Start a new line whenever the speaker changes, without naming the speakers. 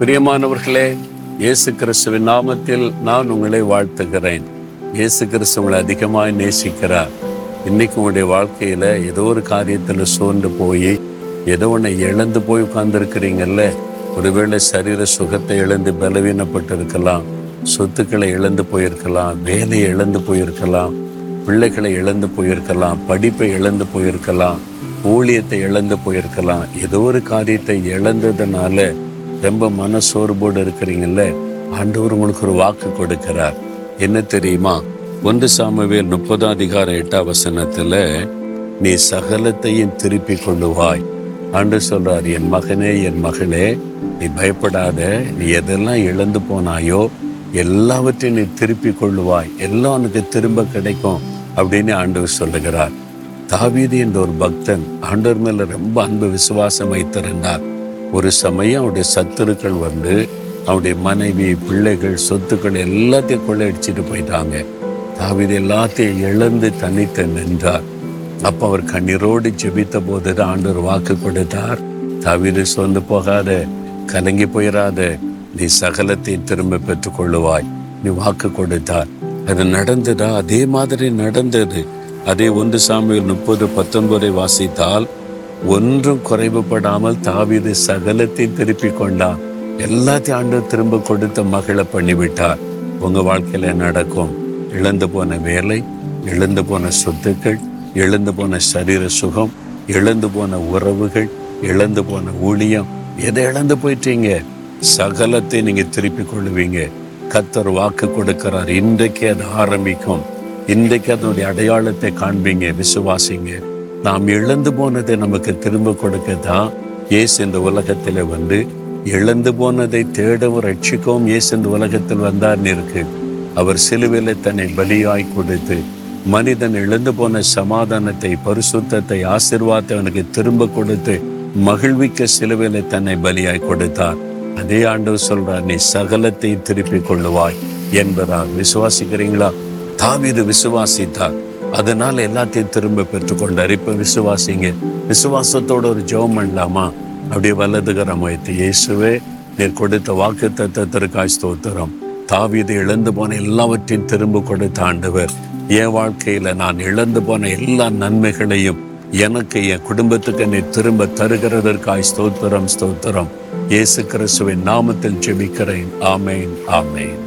பிரியமானவர்களே இயேசு கிறிஸ்துவின் நாமத்தில் நான் உங்களை வாழ்த்துகிறேன். இயேசு கிறிஸ்து உங்களை அதிகமாக நேசிக்கிறார். இன்னைக்கு உங்களுடைய வாழ்க்கையில ஏதோ ஒரு காரியத்துல சோர்ந்து போய் ஏதோ ஒன்று இழந்து போய் உட்கார்ந்துருக்கிறீங்கல்ல ஒருவேளை சரீர சுகத்தை இழந்து பலவீனப்பட்டு இருக்கலாம் சொத்துக்களை இழந்து போயிருக்கலாம் வேலையை இழந்து போயிருக்கலாம் பிள்ளைகளை இழந்து போயிருக்கலாம் படிப்பை இழந்து போயிருக்கலாம் ஊழியத்தை இழந்து போயிருக்கலாம் ஏதோ ஒரு காரியத்தை இழந்ததுனால ரொம்ப மனசோர்வோடு இருக்கிறீங்கல்ல? ஆண்டவர் உங்களுக்கு ஒரு வாக்கு கொடுக்கிறார். என்ன தெரியுமா? ஒன்று சாமுவேல் முப்பதாம் அதிகார எட்டாம் வசனத்தில் நீ சகலத்தையும் திருப்பி கொள்ளுவாய். ஆண்டு சொல்றார் என் மகனே என் மகளே நீ பயப்படாத. நீ எதெல்லாம் இழந்து போனாயோ எல்லாவற்றையும் நீ திருப்பி கொள்ளுவாய். எல்லாம் உனக்கு திரும்ப கிடைக்கும் அப்படின்னு ஆண்டவர் சொல்லுகிறார். தாவீது என்ற ஒரு பக்தன் ஆண்டவர் மேல ரொம்ப அன்பு விசுவாசம் வைத்திருந்தார். ஒரு சமயம் அவருடைய சத்துருக்கள் வந்து அவருடைய மனைவி பிள்ளைகள் சொத்துக்கள் எல்லாத்தையும் கொள்ளையடிச்சிட்டு போயிட்டாங்க. தாவீது எல்லாத்தையும் இழந்து தனித்து நின்றார். அப்போ அவர் கண்ணீரோடு ஜெபித்த போது ஆண்டவர் வாக்கு கொடுத்தார். தாவீது சொந்து போகாத கலங்கி போயிடாத நீ சகலத்தை திரும்ப பெற்றுக் கொள்ளுவாய் நீ வாக்கு கொடுத்தார். அது நடந்ததா? அதே மாதிரி நடந்தது. அதே ஒன்று சாமியில் முப்பது பத்தொன்பதை வாசித்தால் ஒன்றும் குறைவுபடாமல் தாவீது சகலத்தை திருப்பி கொண்டார் எல்லாத்தையும் ஆண்டு திரும்ப கொடுத்த மகளை பண்ணிவிட்டார். உங்க வாழ்க்கையில நடக்கும். இழந்து போன வேலை இழந்து போன சொத்துக்கள் இழந்து போன சரீர சுகம் இழந்து போன உறவுகள் இழந்து போன ஊழியம் எதை இழந்து போயிட்டீங்க? சகலத்தை நீங்க திருப்பி கொள்ளுவீங்க. கத்தர் வாக்கு கொடுக்கிறார். இன்றைக்கு அது ஆரம்பிக்கும். இன்றைக்கு அதனுடைய அடையாளத்தை காண்பீங்க விசுவாசிங்க. நாம் இழந்து போனதை நமக்கு திரும்ப கொடுக்க தான் ஏசு இந்த உலகத்தில் வந்து இழந்து போனதை தேடவும் ரட்சிக்கவும் ஏசு இந்த உலகத்தில் வந்தார்னு இருக்கு அவர் சிலுவையில் தன்னை பலியாய் கொடுத்து மனிதன் இழந்து போன சமாதானத்தை பரிசுத்தத்தை ஆசிர்வாதத்தை அவனுக்கு திரும்ப கொடுத்து மகிழ்விக்க சிலுவையில் தன்னை பலியாய் கொடுத்தார். அதே ஆண்டவர் சொல்றார் நீ சகலத்தை திருப்பிக் கொள்ளுவாய் என்பதால். விசுவாசிக்கிறீங்களா? தாவிது விசுவாசித்தார். அதனால் எல்லாத்தையும் திரும்ப பெற்றுக்கொண்டார். இப்போ விசுவாசிங்க விசுவாசத்தோட ஒரு ஜெபம் பண்ணலாமா? அப்படியே வலதுகரம் வைத்து இயேசுவே நீர் கொடுத்த வாக்கு தத்தத்திற்காய் ஸ்தோத்திரம். தாவீது இழந்து போன எல்லாவற்றையும் திரும்ப கொடுத்த ஆண்டவர். என் வாழ்க்கையில் நான் இழந்து போன எல்லா நன்மைகளையும் எனக்கு என் குடும்பத்துக்கு நீ திரும்ப தருகிறதற்காய் ஸ்தோத்திரம் ஸ்தோத்திரம். இயேசு கிறிஸ்துவின் நாமத்தில் ஜெபிக்கிறேன். ஆமேன் ஆமேன்.